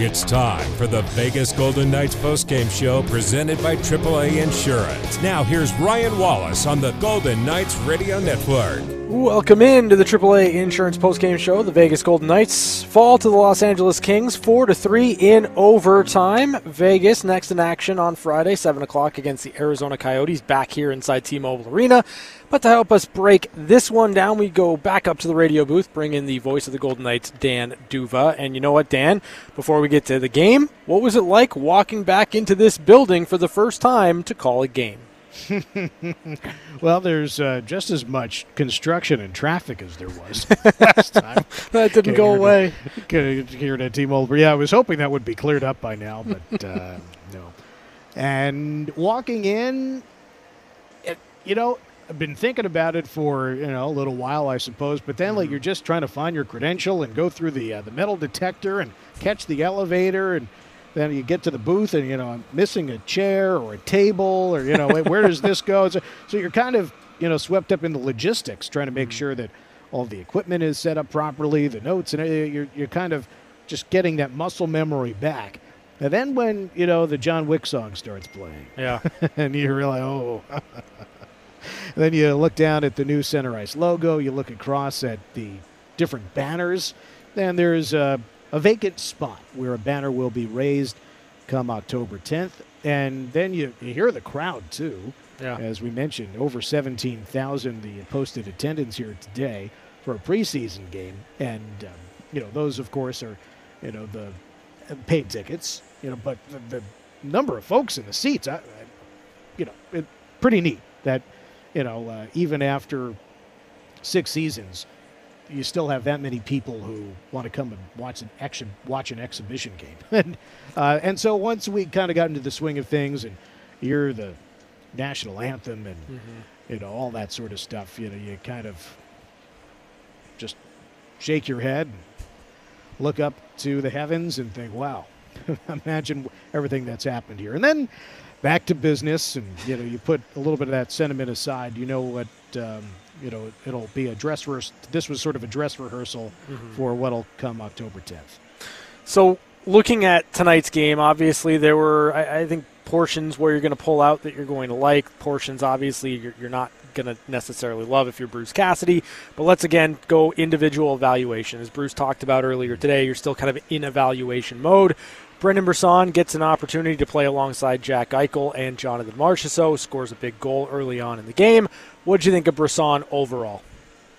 It's time for the Vegas Golden Knights postgame show presented by AAA Insurance. Now, here's Ryan Wallace on the Golden Knights Radio Network. Welcome in to the AAA Insurance postgame show. The Vegas Golden Knights fall to the Los Angeles Kings 4 to 3 in overtime. Vegas next in action on Friday, 7 o'clock against the Arizona Coyotes back here inside T Mobile Arena. But to help us break this one down, we go back up to the radio booth, bring in the voice of the Golden Knights, Dan D'Uva. And you know what, Dan? Before we get to the game, what was it like walking back into this building for the first time to call a game? well, there's uh, just as much construction and traffic as there was last time. that didn't go away. Here at T-Mobile. Yeah, I was hoping that would be cleared up by now, but uh, no. And walking in, it, you know, I've been thinking about it for you know a little while, I suppose. But then, like, mm-hmm. you're just trying to find your credential and go through the uh, the metal detector and catch the elevator and then you get to the booth and you know I'm missing a chair or a table or you know where does this go? So, so, you're kind of you know swept up in the logistics, trying to make mm-hmm. sure that all the equipment is set up properly, the notes, and you're you're kind of just getting that muscle memory back. And then when you know the John Wick song starts playing, yeah, and you realize, oh. then you look down at the new center ice logo. You look across at the different banners. Then there's uh, a vacant spot where a banner will be raised come October 10th. And then you, you hear the crowd, too. Yeah. As we mentioned, over 17,000 the posted attendance here today for a preseason game. And, um, you know, those, of course, are, you know, the paid tickets, you know, but the, the number of folks in the seats, I, I, you know, it, pretty neat that, you know, uh, even after six seasons, you still have that many people who want to come and watch an action, watch an exhibition game, and uh, and so once we kind of got into the swing of things, and hear the national anthem and mm-hmm. you know all that sort of stuff, you know, you kind of just shake your head, and look up to the heavens, and think, "Wow, imagine everything that's happened here," and then back to business, and you know, you put a little bit of that sentiment aside. You know what. Um, you know, it'll be a dress rehearsal. This was sort of a dress rehearsal mm-hmm. for what'll come October 10th. So, looking at tonight's game, obviously there were, I, I think, portions where you're going to pull out that you're going to like. Portions, obviously, you're, you're not going to necessarily love if you're Bruce Cassidy. But let's again go individual evaluation. As Bruce talked about earlier today, you're still kind of in evaluation mode. Brendan Brisson gets an opportunity to play alongside Jack Eichel and Jonathan Marchessault, scores a big goal early on in the game. What did you think of Brisson overall?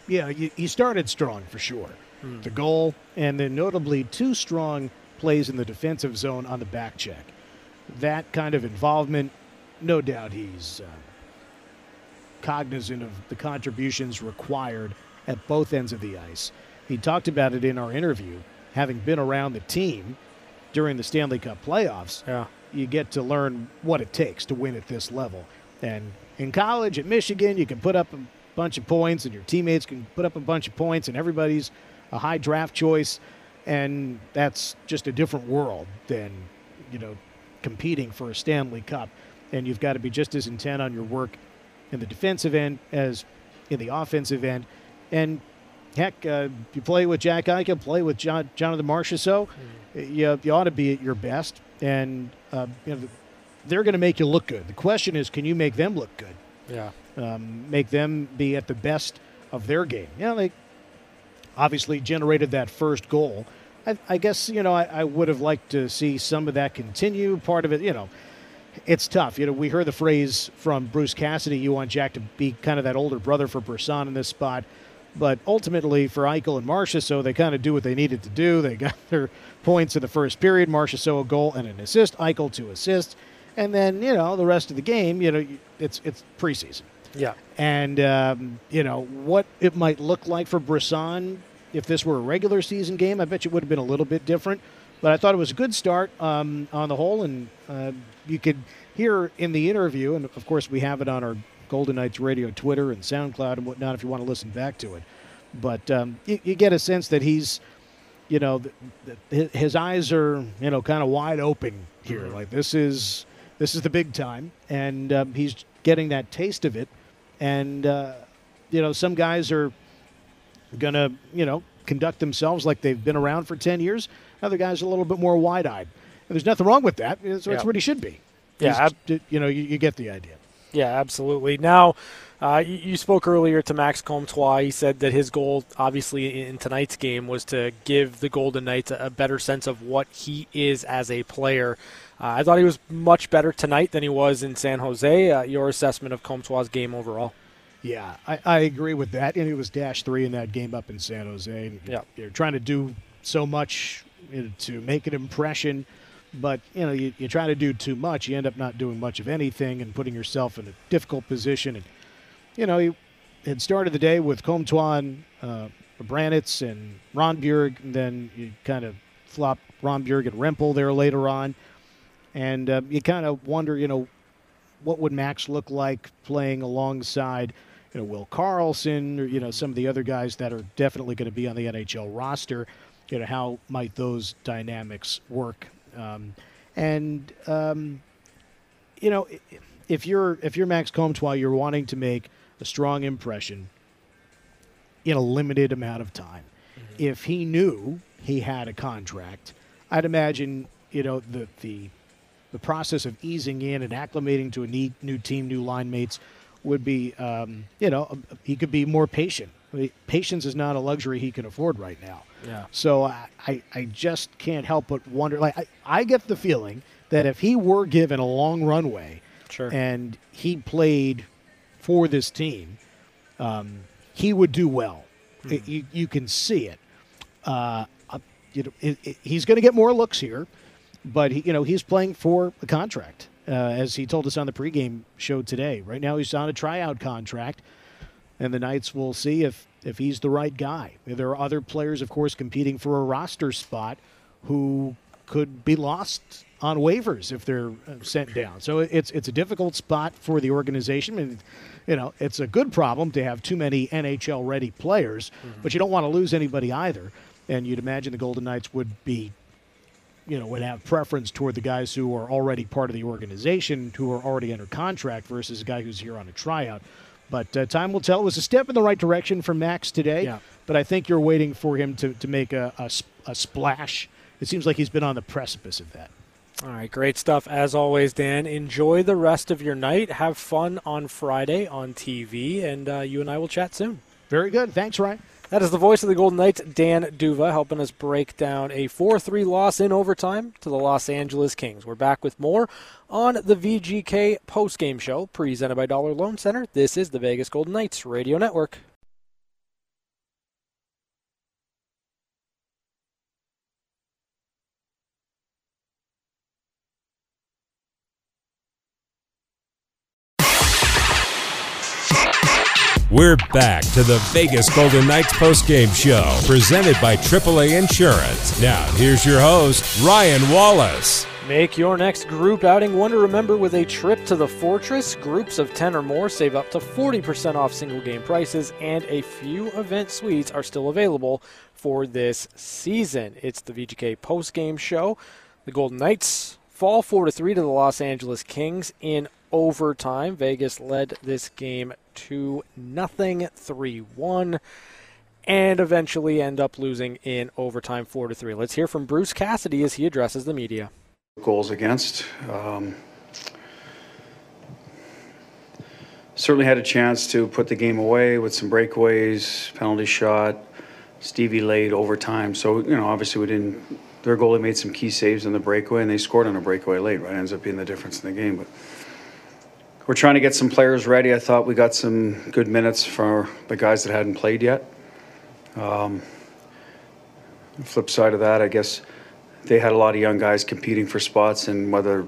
Yeah, he started strong for sure. Hmm. The goal, and then notably two strong plays in the defensive zone on the back check. That kind of involvement, no doubt he's uh, cognizant of the contributions required at both ends of the ice. He talked about it in our interview, having been around the team during the Stanley Cup playoffs, yeah. you get to learn what it takes to win at this level. And in college at Michigan, you can put up a bunch of points, and your teammates can put up a bunch of points, and everybody's a high draft choice. And that's just a different world than, you know, competing for a Stanley Cup. And you've got to be just as intent on your work in the defensive end as in the offensive end. And heck, uh, you play with Jack Eichel, play with John, Jonathan Marchessault. Mm you, you ought to be at your best, and uh, you know, they're going to make you look good. The question is, can you make them look good? Yeah. Um, make them be at the best of their game. You know, they obviously generated that first goal. I, I guess you know I, I, would have liked to see some of that continue. Part of it, you know, it's tough. You know, we heard the phrase from Bruce Cassidy: "You want Jack to be kind of that older brother for Brisson in this spot." But ultimately, for Eichel and Marchessault they kind of do what they needed to do. They got their points in the first period. Marchessault a goal and an assist. Eichel two assists, and then you know the rest of the game. You know, it's it's preseason. Yeah. And um, you know what it might look like for Brisson if this were a regular season game. I bet you would have been a little bit different. But I thought it was a good start um, on the whole, and uh, you could hear in the interview, and of course we have it on our Golden Knights Radio Twitter and SoundCloud and whatnot if you want to listen back to it. But um, you, you, get a sense that he's, you know, the, the, his eyes are, you know, kind of wide open here. Mm-hmm. Like this is this is the big time, and um, he's getting that taste of it. And uh, you know, some guys are gonna, you know, conduct themselves like they've been around for 10 years. Other guys are a little bit more wide eyed. And there's nothing wrong with that. It's, Yeah. it's what he should be. Yeah, He's- you know, you, you get the idea. Yeah, absolutely. Now, uh, you, you spoke earlier to Max Comtois. He said that his goal, obviously, in tonight's game was to give the Golden Knights a, a better sense of what he is as a player. Uh, I thought he was much better tonight than he was in San Jose. Uh, your assessment of Comtois' game overall? Yeah, I, I agree with that. And it was dash three in that game up in San Jose. And Yeah. You're trying to do so much to make an impression, but you know you, you try to do too much, you end up not doing much of anything and putting yourself in a difficult position. And you know, he had started the day with Comtois, uh, Branitz, and Rondbjerg, and then you kind of flop Rondbjerg and Rempal there later on, and uh, you kind of wonder, you know, what would Max look like playing alongside, you know, Will Karlsson or you know some of the other guys that are definitely going to be on the NHL roster. You know, how might those dynamics work? Um, and um, you know, if you're if you're Max Comtois, you're wanting to make a strong impression in a limited amount of time. If he knew he had a contract, I'd imagine you know the the the process of easing in and acclimating to a neat, new team, new line mates would be, um, you know, he could be more patient. I mean, patience is not a luxury he can afford right now. Yeah. So I, I, I just can't help but wonder. Like I, I get the feeling that if he were given a long runway Sure. and he played for this team, um, he would do well. It- you, you can see it. Uh, uh, you know, it, it, he's going to get more looks here, but he, you know he's playing for a contract, uh, as he told us on the pregame show today. Right now, he's on a tryout contract, and the Knights will see if if he's the right guy. There are other players, of course, competing for a roster spot who could be lost on waivers if they're uh, sent down. So it's it's a difficult spot for the organization, and you know it's a good problem to have too many NHL ready players, but you don't want to lose anybody either. And you'd imagine the Golden Knights would be you know, would have preference toward the guys who are already part of the organization, who are already under contract, versus a guy who's here on a tryout. But uh, time will tell. It was a step in the right direction for Max today. Yeah. But I think you're waiting for him to, to make a a splash. It seems like he's been on the precipice of that. All right, great stuff as always, Dan. Enjoy the rest of your night. Have fun on Friday on TV, and uh, you and I will chat soon. Very good. Thanks, Ryan. That is the voice of the Golden Knights, Dan D'Uva, helping us break down a 4 3 loss in overtime to the Los Angeles Kings. We're back with more on the VGK postgame show presented by Dollar Loan Center. This is the Vegas Golden Knights Radio Network. We're back to the Vegas Golden Knights postgame show presented by AAA Insurance. Now, here's your host, Ryan Wallace. Make your next group outing one to remember with a trip to the Fortress. Groups of 10 or more save up to 40% off single game prices, and a few event suites are still available for this season. It's the VGK postgame show. The Golden Knights fall 4 to 3 to the Los Angeles Kings in overtime. Vegas led this game 2 nothing 3 1 and eventually end up losing in overtime 4 to 3. Let's hear from Bruce Cassidy as he addresses the media. goals against. Um, certainly had a chance to put the game away with some breakaways, penalty shot, Stevie late overtime. So you know, obviously we didn't. Their goalie made some key saves on the breakaway, and they scored on a breakaway late. Right, ends up being the difference in the game. But we're trying to get some players ready. I thought we got some good minutes for the guys that hadn't played yet. Um, flip side of that, I guess they had a lot of young guys competing for spots, and whether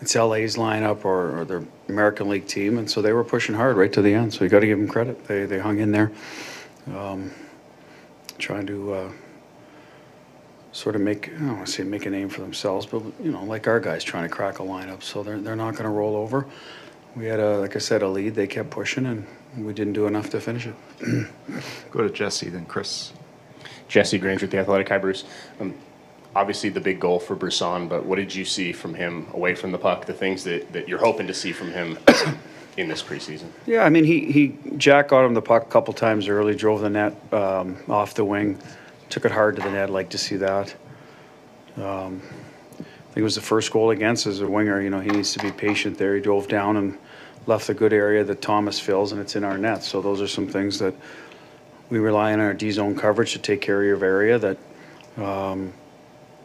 it's LA's lineup or, or their American League team, and so they were pushing hard right to the end. So you got to give them credit; they they hung in there, um, trying to uh, sort of make I don't want to say make a name for themselves, but you know, like our guys trying to crack a lineup. So they're they're not going to roll over. We had a like I said a lead. They kept pushing, and we didn't do enough to finish it. Go to Jesse, then Chris. Jesse Granger with the Athletic. Hi, Bruce. Um, obviously, the big goal for Brisson, but what did you see from him away from the puck? The things that, that you're hoping to see from him in this preseason. Yeah, I mean, he, he, Jack got him the puck a couple times early, drove the net um, off the wing, took it hard to the net. Like to see that. Um, I think it was the first goal against as a winger. You know, he needs to be patient there. He drove down and left the good area that Thomas fills, and it's in our net. So those are some things that we rely on our D zone coverage to take care of area. That um,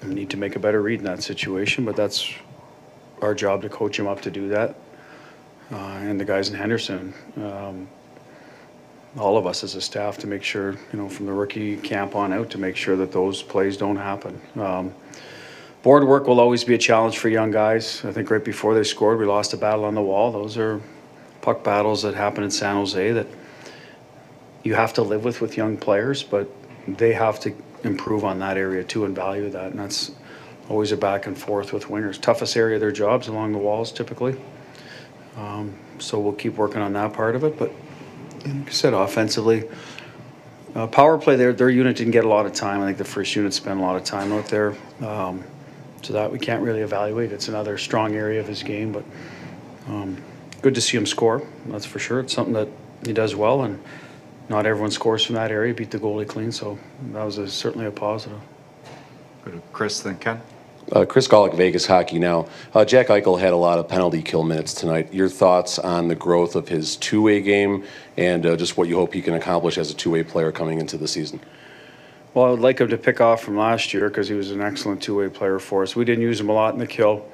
need to make a better read in that situation, but that's our job to coach him up to do that uh, and the guys in Henderson, um, all of us as a staff to make sure, you know, from the rookie camp on out, to make sure that those plays don't happen. Um, board work will always be a challenge for young guys. I think right before they scored, we lost a battle on the wall. Those are puck battles that happen in San Jose that you have to live with with young players, but they have to improve on that area too and value that. And that's always a back and forth with wingers. Toughest area of their jobs along the walls typically. Um, so we'll keep working on that part of it. But like I said, offensively, uh, power play, their, their unit didn't get a lot of time. I think the first unit spent a lot of time out there. Um, so that we can't really evaluate. It's another strong area of his game, but um, good to see him score. That's for sure. It's something that he does well, and not everyone scores from that area. Beat the goalie clean, so that was a, certainly a positive. Go to Chris, then Ken. Uh, Chris Gawlik, Vegas Hockey Now. Uh, Jack Eichel had a lot of penalty kill minutes tonight. Your thoughts on the growth of his two-way game and uh, just what you hope he can accomplish as a two-way player coming into the season? Well, I would like him to pick off from last year because he was an excellent two-way player for us. We didn't use him a lot in the kill.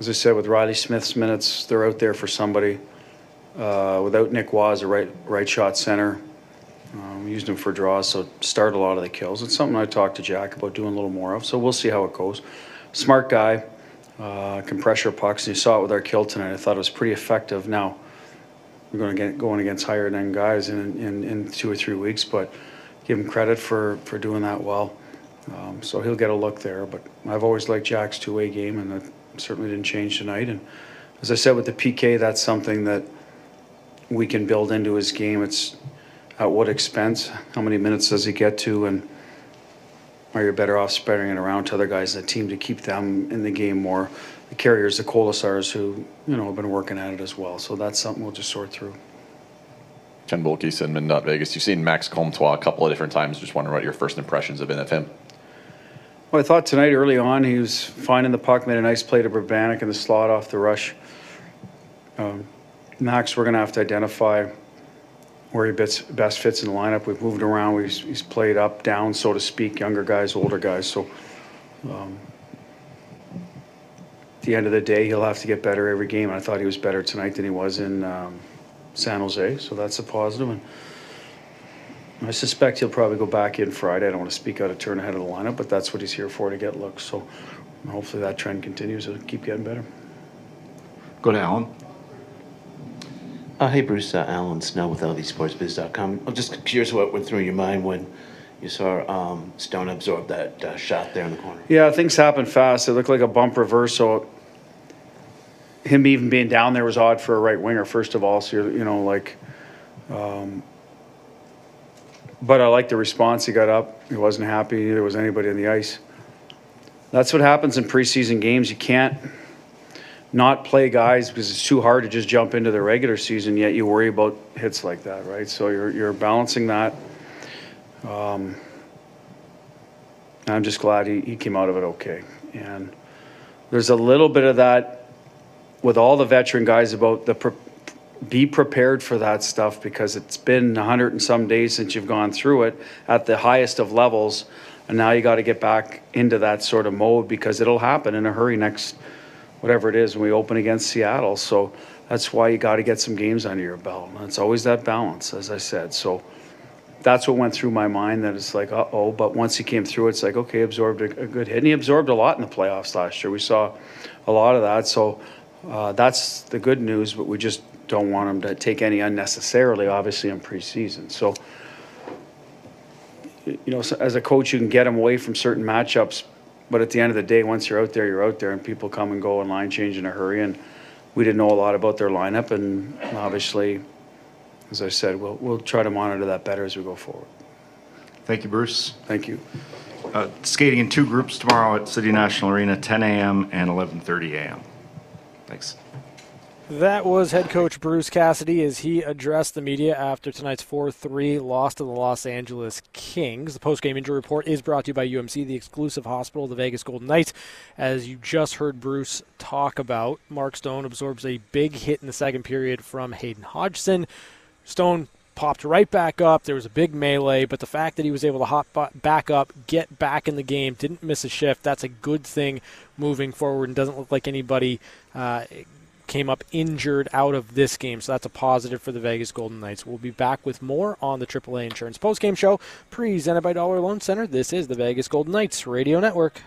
As I said, with Reilly Smith's minutes, they're out there for somebody. Uh, without Nick Waz, a right right shot center, um, we used him for draws, so start a lot of the kills. It's something I talked to Jack about doing a little more of. So we'll see how it goes. Smart guy, uh, can pressure pucks. You saw it with our kill tonight. I thought it was pretty effective. Now we're going to get going against higher end guys in, in in two or three weeks, but give him credit for, for doing that well. Um, so he'll get a look there. But I've always liked Jack's two way game, and that certainly didn't change tonight. And as I said with the PK, that's something that we can build into his game. It's at what expense? How many minutes does he get to? And are you better off spreading it around to other guys in the team to keep them in the game more? The Carriers, the Kolesars, who you know have been working at it as well. So that's something we'll just sort through. Ken Boehlke, Sinman, not Vegas. You've seen Max Comtois a couple of different times. Just wondering what your first impressions have been of him. Well, I thought tonight early on he was finding the puck, made a nice play to Brabenec in the slot off the rush. Um, Max, we're going to have to identify where he best, best fits in the lineup. We've moved around. He's, he's played up, down, so to speak, younger guys, older guys. So um, at the end of the day, he'll have to get better every game. I thought he was better tonight than he was in um, San Jose, so that's a positive. And I suspect he'll probably go back in Friday. I don't want to speak out of turn ahead of the lineup, but that's what he's here for to get looks. So hopefully that trend continues. It'll keep getting better. Go to Alan. Uh, hey, Bruce, uh, Alan Snel with LVSportsBiz.com. I'm just curious what went through your mind when you saw um, Stone absorb that uh, shot there in the corner. Yeah, things happen fast. It looked like a bump reverse, so him even being down there was odd for a right winger, first of all. So, you know, like, um, but I like the response. He got up. He wasn't happy. Neither was anybody on the ice. That's what happens in preseason games. You can't not play guys because it's too hard to just jump into the regular season, yet you worry about hits like that, right? So you're, you're balancing that. Um, I'm just glad he, he came out of it okay. And there's a little bit of that with all the veteran guys about the pre- be prepared for that stuff because it's been a hundred and some days since you've gone through it at the highest of levels. And now you got to get back into that sort of mode because it'll happen in a hurry next, whatever it is, when we open against Seattle. So that's why you got to get some games under your belt. And it's always that balance, as I said. So that's what went through my mind that it's like, uh oh. But once he came through, it's like, okay, absorbed a, a good hit. And he absorbed a lot in the playoffs last year. We saw a lot of that. So uh, that's the good news, but we just don't want him to take any unnecessarily, obviously, in preseason. So, you know, as a coach, you can get him away from certain matchups. But at the end of the day, once you're out there, you're out there, and people come and go and line change in a hurry. And we didn't know a lot about their lineup, and obviously, as I said, we'll, we'll try to monitor that better as we go forward. Thank you, Bruce. Thank you. Uh, skating in two groups tomorrow at City National Arena, 10 a.m. and 11:30 a.m. Thanks. That was head coach Bruce Cassidy as he addressed the media after tonight's 4 3 loss to the Los Angeles Kings. The post-game injury report is brought to you by UMC, the exclusive hospital of the Vegas Golden Knights. As you just heard Bruce talk about, Mark Stone absorbs a big hit in the second period from Hayden Hodgson. Stone popped right back up. There was a big melee, but the fact that he was able to hop back up, get back in the game, didn't miss a shift, that's a good thing moving forward and doesn't look like anybody uh, came up injured out of this game, so that's a positive for the Vegas Golden Knights. We'll be back with more on the AAA Insurance postgame show presented by Dollar Loan Center. This is the Vegas Golden Knights Radio Network.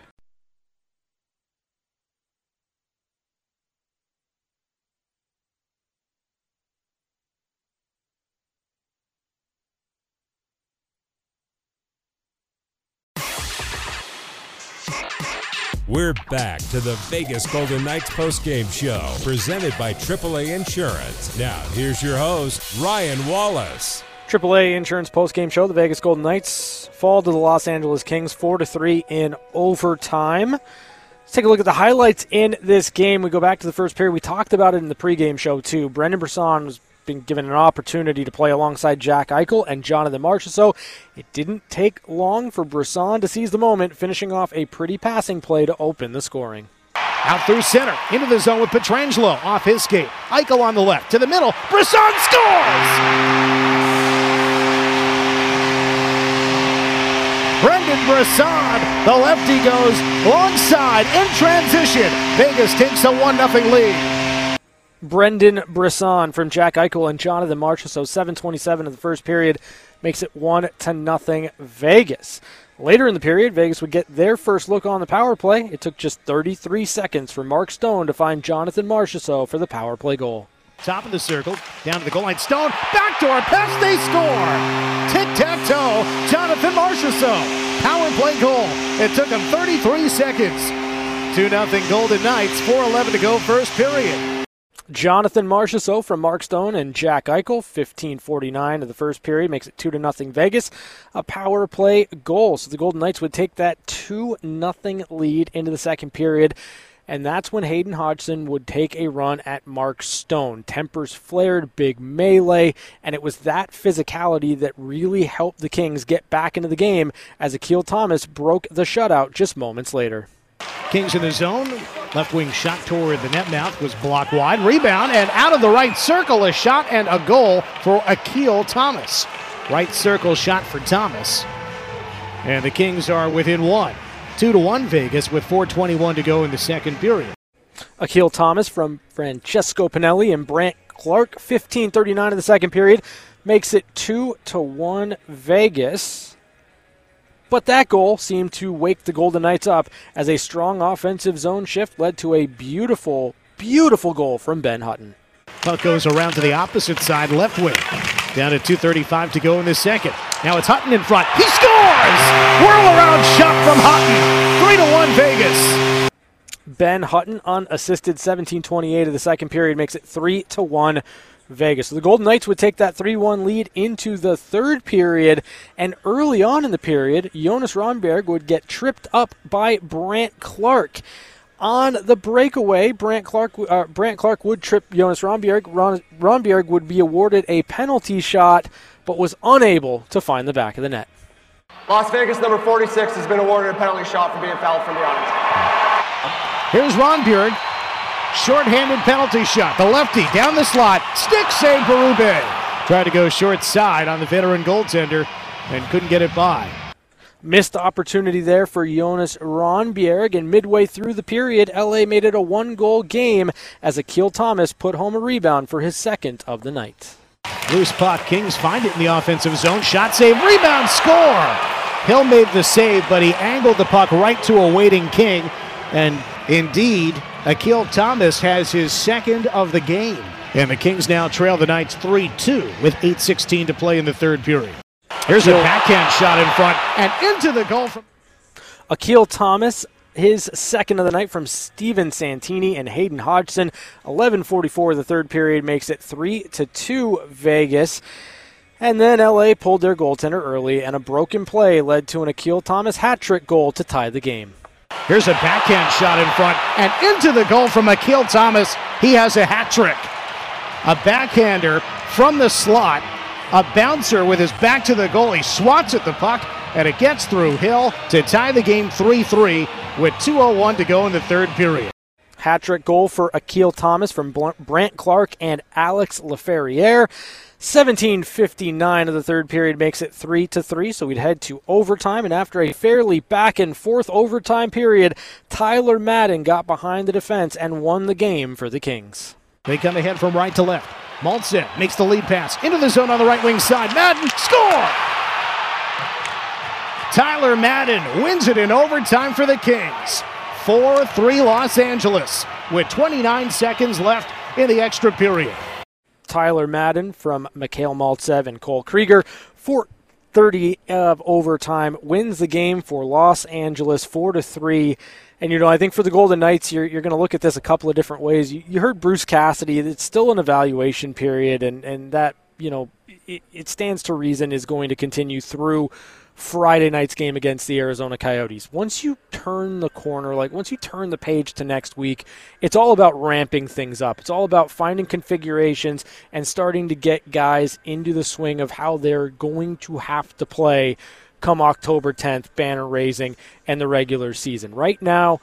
We're back to the Vegas Golden Knights postgame show presented by AAA Insurance. Now, here's your host, Ryan Wallace. AAA Insurance postgame show. The Vegas Golden Knights fall to the Los Angeles Kings 4 to 3 in overtime. Let's take a look at the highlights in this game. We go back to the first period. We talked about it in the pregame show, too. Brendan Brisson was been given an opportunity to play alongside Jack Eichel and Jonathan Marchessault. It didn't take long for Brisson to seize the moment, finishing off a pretty passing play to open the scoring. Out through center, into the zone with Pietrangelo off his skate. Eichel on the left, to the middle. Brisson scores! Brendan Brisson, the lefty goes long side in transition. Vegas takes a 1 0 lead. Brendan Brisson from Jack Eichel and Jonathan Marchessault, 7:27 of the first period, makes it one to nothing Vegas. Later in the period, Vegas would get their first look on the power play. It took just 33 seconds for Mark Stone to find Jonathan Marchessault for the power play goal. Top of the circle, down to the goal line. Stone, backdoor pass, they score. Tic tac toe, Jonathan Marchessault. Power play goal. It took him 33 seconds. 2 0 Golden Knights, 4 11 to go, first period. Jonathan Marchessault from Mark Stone and Jack Eichel, 15:49 of the first period, makes it two to nothing Vegas. A power play goal, so the Golden Knights would take that two nothing lead into the second period. And that's when Hayden Hodgson would take a run at Mark Stone. Tempers flared, big melee, and it was that physicality that really helped the Kings get back into the game as Akil Thomas broke the shutout just moments later. Kings in the zone. Left wing shot toward the net mouth was blocked wide. Rebound and out of the right circle, a shot and a goal for Akil Thomas. Right circle shot for Thomas. And the Kings are within one. Two to one Vegas with 421 to go in the second period. Akil Thomas from Francesco Pinelli and Brandt Clarke, 15:39 in the second period, makes it two to one Vegas. But that goal seemed to wake the Golden Knights up as a strong offensive zone shift led to a beautiful, beautiful goal from Ben Hutton. Puck goes around to the opposite side, left wing. Down to 2.35 to go in the second. Now it's Hutton in front. He scores! Whirl around shot from Hutton. 3 to 1 Vegas. Ben Hutton unassisted 17:28 of the second period makes it 3 to 1 Vegas. So the Golden Knights would take that 3 1 lead into the third period. And early on in the period, Jonas Rondbjerg would get tripped up by Brandt Clarke. On the breakaway, Brandt Clarke, uh, Brandt Clarke would trip Jonas Rondbjerg. Ron, Rondbjerg would be awarded a penalty shot, but was unable to find the back of the net. Las Vegas number 46 has been awarded a penalty shot for being fouled from behind. Here's Rondbjerg Short-handed penalty shot. The lefty down the slot. Stick save for Rube. Tried to go short side on the veteran goaltender and couldn't get it by. Missed opportunity there for Jonas Rondbjerg, and midway through the period, LA made it a one goal game as Akil Thomas put home a rebound for his second of the night. Loose puck, Kings find it in the offensive zone. Shot save, rebound, score! Hill made the save, but he angled the puck right to a waiting King, and indeed, Akil Thomas has his second of the game. And the Kings now trail the Knights 3 2 with 8.16 to play in the third period. Here's a backhand shot in front and into the goal from Akil Thomas. His second of the night from Steven Santini and Hayden Hodgson. 11:44 the third period makes it three to two Vegas. And then LA pulled their goaltender early, and a broken play led to an Akil Thomas hat trick goal to tie the game. Here's a backhand shot in front and into the goal from Akil Thomas. He has a hat trick. A backhander from the slot, a bouncer with his back to the goal. He swats at the puck and it gets through Hill to tie the game 3 3 with 2.01 to go in the third period. Hat trick goal for Akil Thomas from Brandt Clarke and Alex Laferriere. 17:59 of the third period makes it 3 to 3, so we'd head to overtime and after a fairly back and forth overtime period, Tyler Madden got behind the defense and won the game for the Kings. They come ahead from right to left. Maltz makes the lead pass into the zone on the right wing side. Madden score! Tyler Madden wins it in overtime for the Kings. 4 3 Los Angeles with 29 seconds left in the extra period. Tyler Madden from Mikhail Maltsev and Cole Krieger. 4:30 of overtime wins the game for Los Angeles 4 to 3. And you know, I think for the Golden Knights, you're, you're going to look at this a couple of different ways. You, you, heard Bruce Cassidy; it's still an evaluation period, and and that you know it, it stands to reason is going to continue through Friday night's game against the Arizona Coyotes. Once you turn the corner, like once you turn the page to next week, it's all about ramping things up. It's all about finding configurations and starting to get guys into the swing of how they're going to have to play come October 10th, banner raising, and the regular season. Right now,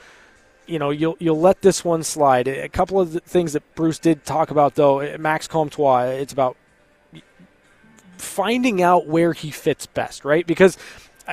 you know, you'll you'll let this one slide. A couple of things that Bruce did talk about, though, Max Comtois, it's about finding out where he fits best, right? Because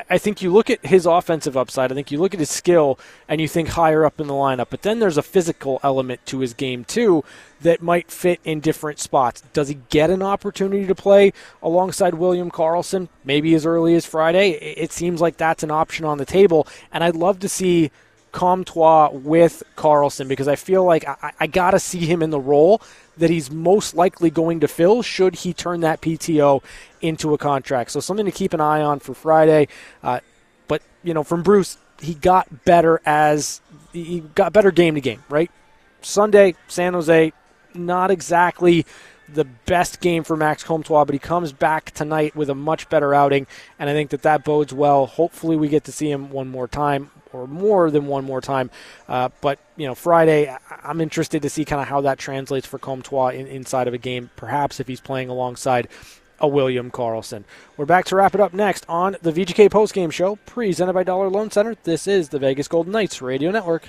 I think you look at his offensive upside, I think you look at his skill, and you think higher up in the lineup. But then there's a physical element to his game, too, that might fit in different spots. Does he get an opportunity to play alongside William Karlsson, maybe as early as Friday? It seems like that's an option on the table, and I'd love to see Comtois with Karlsson because I feel like I, I got to see him in the role that he's most likely going to fill should he turn that PTO into a contract. So something to keep an eye on for Friday. Uh, but you know, from Bruce, he got better as he got better game to game. Right, Sunday, San Jose, not exactly the best game for Max Comtois, but he comes back tonight with a much better outing, and I think that that bodes well. Hopefully, we get to see him one more time or more than one more time. Uh, but you know, Friday, I'm interested to see kind of how that translates for Comtois in, inside of a game. Perhaps if he's playing alongside a William Karlsson. We're back to wrap it up next on the VGK postgame show presented by Dollar Loan Center. This is the Vegas Golden Knights Radio Network.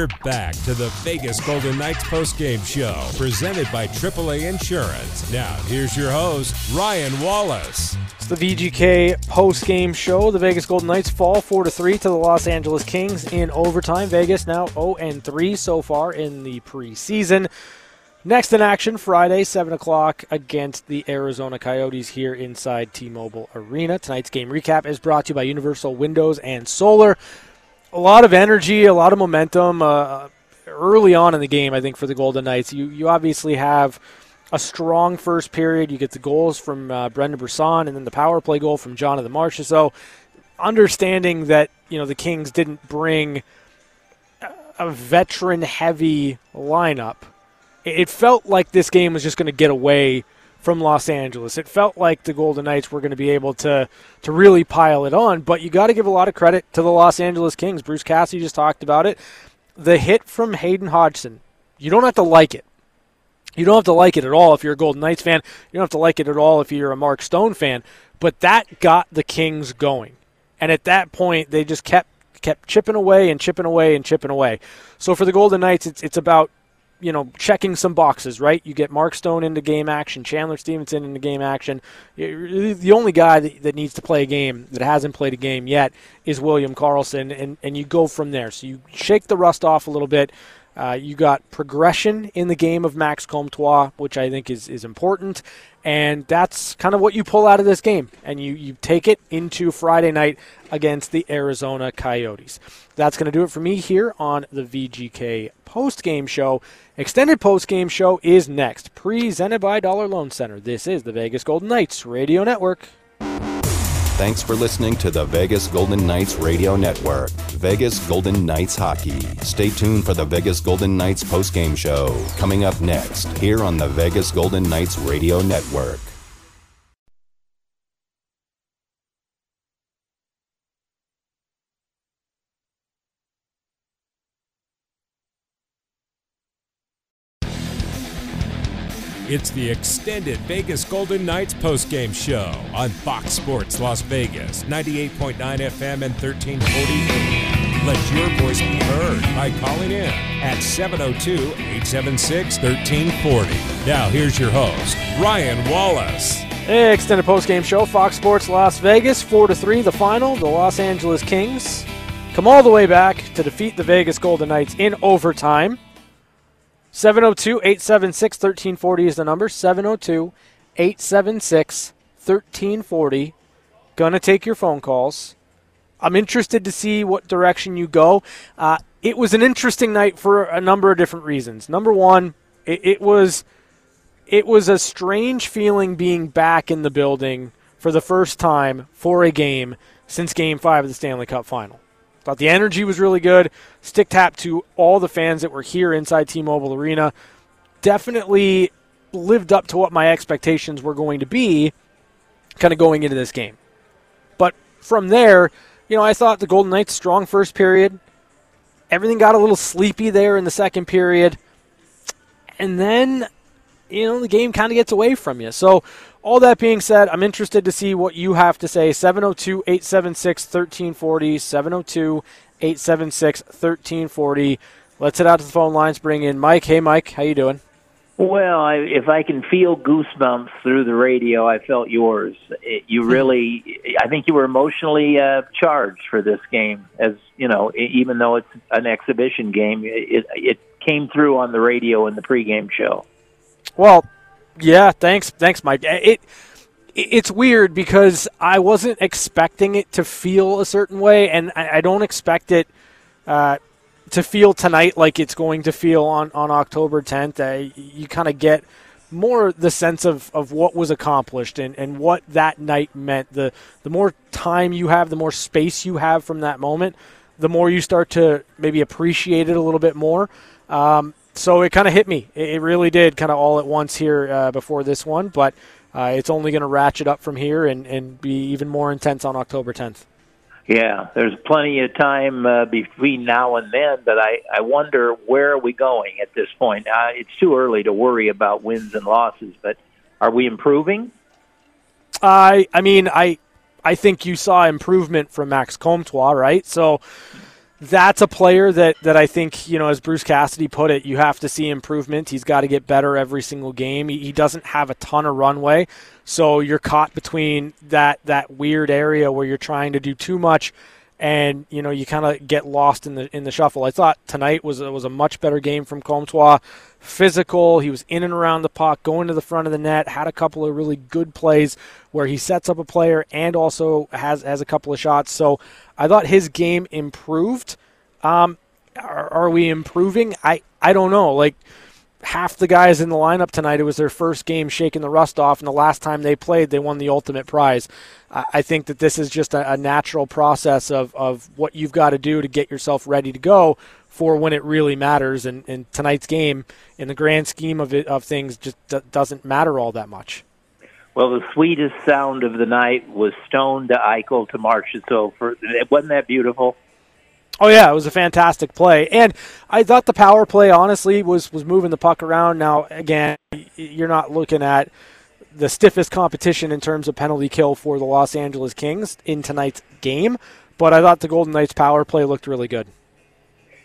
We're back to the Vegas Golden Knights postgame show presented by AAA Insurance. Now, here's your host, Ryan Wallace. It's the VGK postgame show. The Vegas Golden Knights fall 4 to 3 to the Los Angeles Kings in overtime. Vegas now 0 and 3 so far in the preseason. Next in action, Friday, 7 o'clock against the Arizona Coyotes here inside T Mobile Arena. Tonight's game recap is brought to you by Universal Windows and Solar a lot of energy, a lot of momentum uh, early on in the game. I think for the Golden Knights, you you obviously have a strong first period. You get the goals from uh, Brendan Brisson, and then the power play goal from John of the Marchessault. So, understanding that you know the Kings didn't bring a veteran heavy lineup, it felt like this game was just going to get away from Los Angeles. It felt like the Golden Knights were going to be able to to really pile it on, but you got to give a lot of credit to the Los Angeles Kings. Bruce Cassidy just talked about it. The hit from Hayden Hodgson. You don't have to like it. You don't have to like it at all if you're a Golden Knights fan. You don't have to like it at all if you're a Mark Stone fan. But that got the Kings going. And at that point, they just kept kept chipping away and chipping away and chipping away. So for the Golden Knights, it's it's about you know, checking some boxes, right? You get Mark Stone into game action, Chandler Stephenson into game action. The only guy that, that needs to play a game that hasn't played a game yet is William Karlsson, and, and you go from there. So you shake the rust off a little bit. Uh, you got progression in the game of Max Comtois, which I think is, is important. And that's kind of what you pull out of this game. And you, you take it into Friday night against the Arizona Coyotes. That's going to do it for me here on the VGK post game show. Extended post game show is next, presented by Dollar Loan Center. This is the Vegas Golden Knights Radio Network. Thanks for listening to the Vegas Golden Knights Radio Network. Vegas Golden Knights Hockey. Stay tuned for the Vegas Golden Knights postgame show coming up next here on the Vegas Golden Knights Radio Network. It's the extended Vegas Golden Knights postgame show on Fox Sports Las Vegas, 98.9 FM and 1340. Let your voice be heard by calling in at 702 876 1340. Now, here's your host, Ryan Wallace. Hey, extended postgame show, Fox Sports Las Vegas, 4 to 3, the final. The Los Angeles Kings come all the way back to defeat the Vegas Golden Knights in overtime. 702 876 1340 is the number. 702 876 1340. Gonna take your phone calls. I'm interested to see what direction you go. Uh, it was an interesting night for a number of different reasons. Number one, it, it was it was a strange feeling being back in the building for the first time for a game since Game Five of the Stanley Cup Final. Thought the energy was really good. Stick tap to all the fans that were here inside T Mobile Arena. Definitely lived up to what my expectations were going to be kind of going into this game. But from there, you know, I thought the Golden Knights strong first period. Everything got a little sleepy there in the second period. And then, you know, the game kind of gets away from you. So, all that being said, I'm interested to see what you have to say. 702 876 1340. 702 876 1340. Let's head out to the phone lines. Bring in Mike. Hey, Mike. How you doing? Well, I, if I can feel goosebumps through the radio, I felt yours. It, you really, I think you were emotionally uh, charged for this game. As you know, even though it's an exhibition game, it, it came through on the radio in the pregame show. Well, yeah, thanks, thanks, Mike. It it's weird because I wasn't expecting it to feel a certain way, and I, I don't expect it uh, to feel tonight like it's going to feel on on October 10th. Uh, you kind of get more the sense of, of what was accomplished and, and what that night meant. The the more time you have, the more space you have from that moment, the more you start to maybe appreciate it a little bit more. Um, so it kind of hit me. It really did, kind of all at once here uh, before this one. But uh, it's only going to ratchet up from here and, and be even more intense on October 10th. Yeah, there's plenty of time uh, between now and then, but I, I wonder where are we going at this point? Uh, it's too early to worry about wins and losses, but are we improving? I I mean I I think you saw improvement from Max Comtois, right? So that's a player that, that I think, you know, as Bruce Cassidy put it, you have to see improvement. He's got to get better every single game. He, he, doesn't have a ton of runway. So you're caught between that, that weird area where you're trying to do too much and, you know, you kind of get lost in the in the shuffle. I thought tonight was, was a much better game from Comtois. Physical. He was in and around the puck, going to the front of the net, had a couple of really good plays where he sets up a player and also has, has a couple of shots. So I thought his game improved. Um, are, are, we improving? I, I don't know. Like half the guys in the lineup tonight, it was their first game shaking the rust off, and the last time they played, they won the ultimate prize. I, think that this is just a, a natural process of, of what you've got to do to get yourself ready to go for when it really matters. And, and tonight's game, in the grand scheme of it, of things, just d- doesn't matter all that much. Well, the sweetest sound of the night was Stone to Eichel to Marchessault. For wasn't that beautiful? Oh yeah, it was a fantastic play, and I thought the power play honestly was was moving the puck around. Now again, you're not looking at the stiffest competition in terms of penalty kill for the Los Angeles Kings in tonight's game, but I thought the Golden Knights power play looked really good.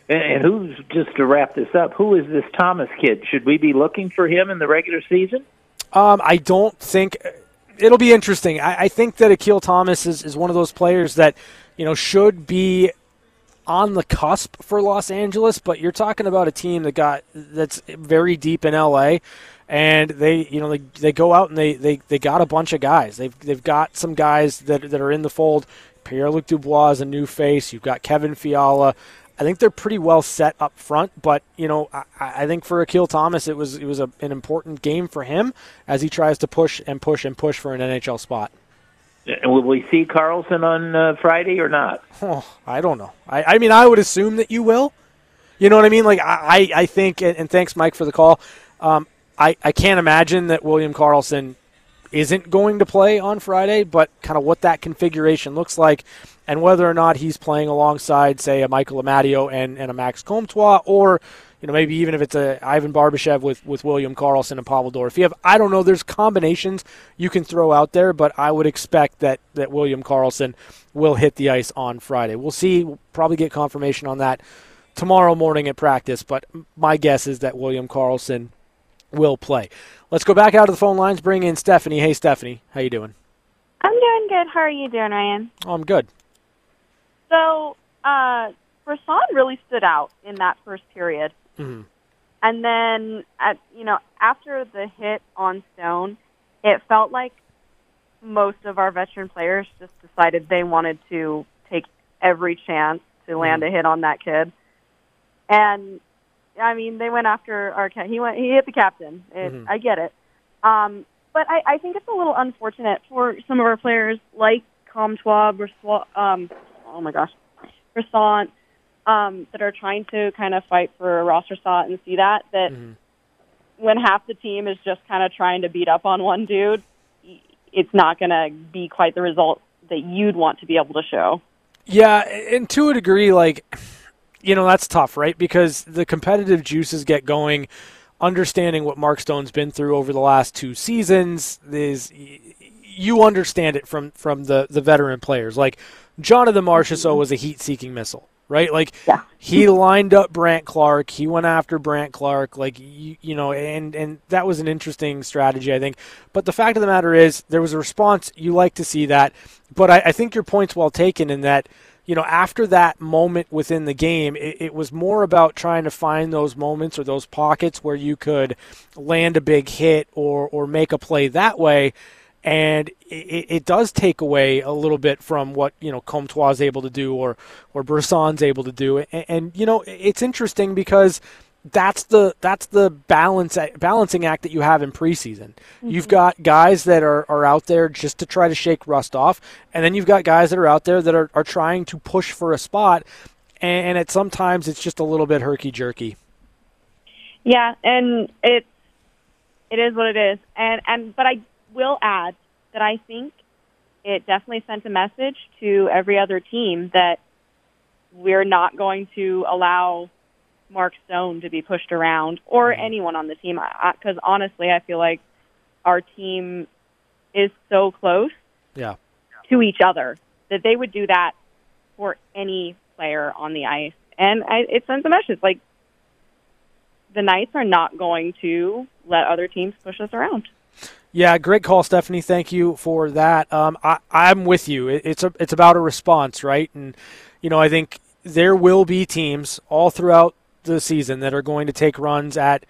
And who's just to wrap this up? Who is this Thomas kid? Should we be looking for him in the regular season? Um, I don't think it'll be interesting. I, I, think that Akil Thomas is, is one of those players that you know should be on the cusp for Los Angeles, but you're talking about a team that got that's very deep in LA, and they you know they, they go out and they, they, they got a bunch of guys. They've they've got some guys that that are in the fold. Pierre Luc Dubois is a new face. You've got Kevin Fiala. I think they're pretty well set up front, but you know, I, I think for Akil Thomas, it was it was a, an important game for him as he tries to push and push and push for an NHL spot. And will we see Karlsson on uh, Friday or not? Oh, I don't know. I, I mean, I would assume that you will. You know what I mean? Like I, I think, and thanks, Mike, for the call. Um, I, I can't imagine that William Karlsson isn't going to play on Friday, but kind of what that configuration looks like and whether or not he's playing alongside, say, a Michael Amadio and, and a Max Comtois, or you know maybe even if it's a Ivan Barbashev with, with William Karlsson and Pavel Dorofeyev. I don't know. There's combinations you can throw out there, but I would expect that that William Karlsson will hit the ice on Friday. We'll see. We'll probably get confirmation on that tomorrow morning at practice, but my guess is that William Karlsson will play. Let's go back out to the phone lines. Bring in Stephanie. Hey, Stephanie, how you doing? I'm doing good. How are you doing, Ryan? Oh, I'm good. So, uh, Brisson really stood out in that first period, mm-hmm. and then at you know after the hit on Stone, it felt like most of our veteran players just decided they wanted to take every chance to land Mm-hmm. a hit on that kid, and I mean they went after our cat. He went he hit the captain. It, Mhm. I get it, um, but I, I think it's a little unfortunate for some of our players like Comtois, um, oh my gosh, Brisson, um, that are trying to kind of fight for a roster spot and see that that when half the team is just kind of trying to beat up on one dude, it's not going to be quite the result that you'd want to be able to show. Yeah, and to a degree, like, you know, that's tough, right? Because the competitive juices get going. Understanding what Mark Stone's been through over the last two seasons is you understand it from from the the veteran players. Like Jonathan Marchessault was a heat-seeking missile, right? Like he lined up Brandt Clarke, he went after Brandt Clarke, like you, you know, and and that was an interesting strategy, I think. But the fact of the matter is, there was a response. You like to see that, but I, I think your point's well taken in that. You know, after that moment within the game, it, it was more about trying to find those moments or those pockets where you could land a big hit or or make a play that way and it, it does take away a little bit from what you know Comtois is able to do or or Brisson's able to do, and, and you know it's interesting because that's the that's the balance balancing act that you have in preseason. You've mm-hmm. got guys that are, are out there just to try to shake rust off, and then you've got guys that are out there that are, are trying to push for a spot, and, and at sometimes it's just a little bit herky jerky. Yeah, and it's it is what it is, and and but I will add that I think it definitely sent a message to every other team that we're not going to allow Mark Stone to be pushed around or mm-hmm. anyone on the team. Because honestly, I feel like our team is so close Yeah. to each other that they would do that for any player on the ice, and I, it sends a message like the Knights are not going to let other teams push us around. Yeah, great call, Stephanie. Thank you for that. Um, I, I'm with you. It, it's a, it's about a response, right? And you know, I think there will be teams all throughout the season that are going to take runs at.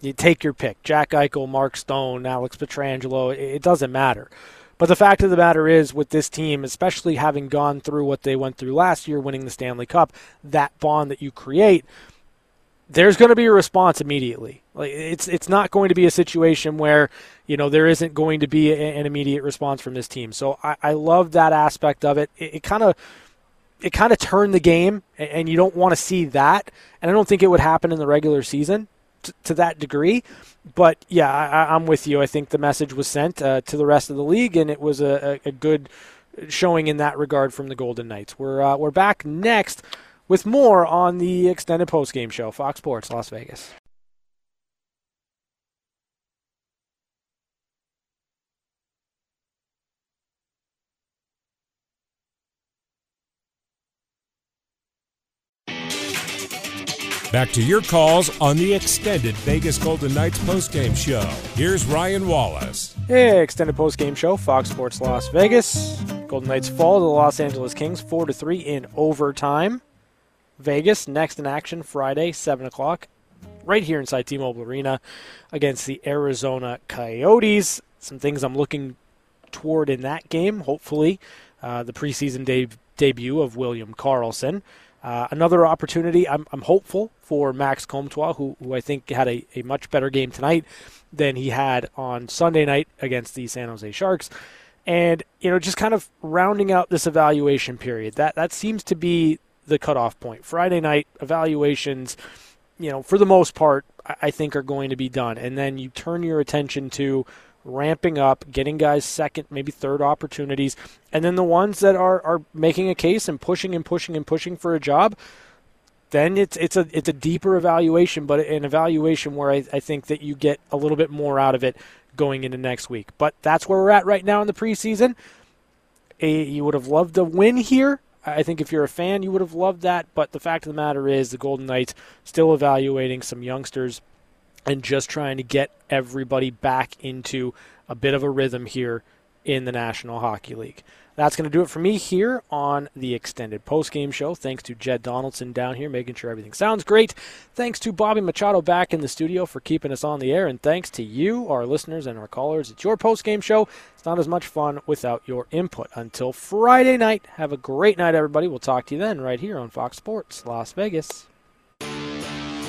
You take your pick: Jack Eichel, Mark Stone, Alex Pietrangelo. It, it doesn't matter. But the fact of the matter is, with this team, especially having gone through what they went through last year, winning the Stanley Cup, that bond that you create there's going to be a response immediately. Like it's it's not going to be a situation where you know there isn't going to be a, an immediate response from this team. So I, I love that aspect of it. It kind of it kind of turned the game, and, you don't want to see that. And I don't think it would happen in the regular season t- to that degree. But yeah, I, I'm with you. I think the message was sent uh, to the rest of the league, and it was a, a, a good showing in that regard from the Golden Knights. We're uh, we're back next with more on the extended postgame show, Fox Sports Las Vegas. Back to your calls on the extended Vegas Golden Knights postgame show. Here's Ryan Wallace. Hey, extended postgame show, Fox Sports Las Vegas. Golden Knights fall to the Los Angeles Kings 4 to 3 in overtime. Vegas next in action Friday, 7 o'clock, right here inside T Mobile Arena against the Arizona Coyotes. Some things I'm looking toward in that game, hopefully. Uh, the preseason de- debut of William Karlsson. Uh, another opportunity, I'm, I'm hopeful for Max Comtois, who, who I think had a, a much better game tonight than he had on Sunday night against the San Jose Sharks. and you know just kind of rounding out this evaluation period. That that seems to be the cutoff point. Friday night evaluations, you know, for the most part, I think are going to be done, and then you turn your attention to ramping up, getting guys second, maybe third opportunities, and then the ones that are are making a case and pushing and pushing and pushing for a job then it's it's a it's a deeper evaluation, but an evaluation where I, I think that you get a little bit more out of it going into next week. But that's where we're at right now in the preseason. A, you would have loved a win here. I think if you're a fan, you would have loved that. But the fact of the matter is, the Golden Knights still evaluating some youngsters and just trying to get everybody back into a bit of a rhythm here in the National Hockey League. That's going to do it for me here on the extended post-game show. Thanks to Jed Donaldson down here making sure everything sounds great. Thanks to Bobby Machado back in the studio for keeping us on the air. And thanks to you, our listeners and our callers. It's your post-game show. It's not as much fun without your input. Until Friday night, have a great night, everybody. We'll talk to you then right here on Fox Sports Las Vegas.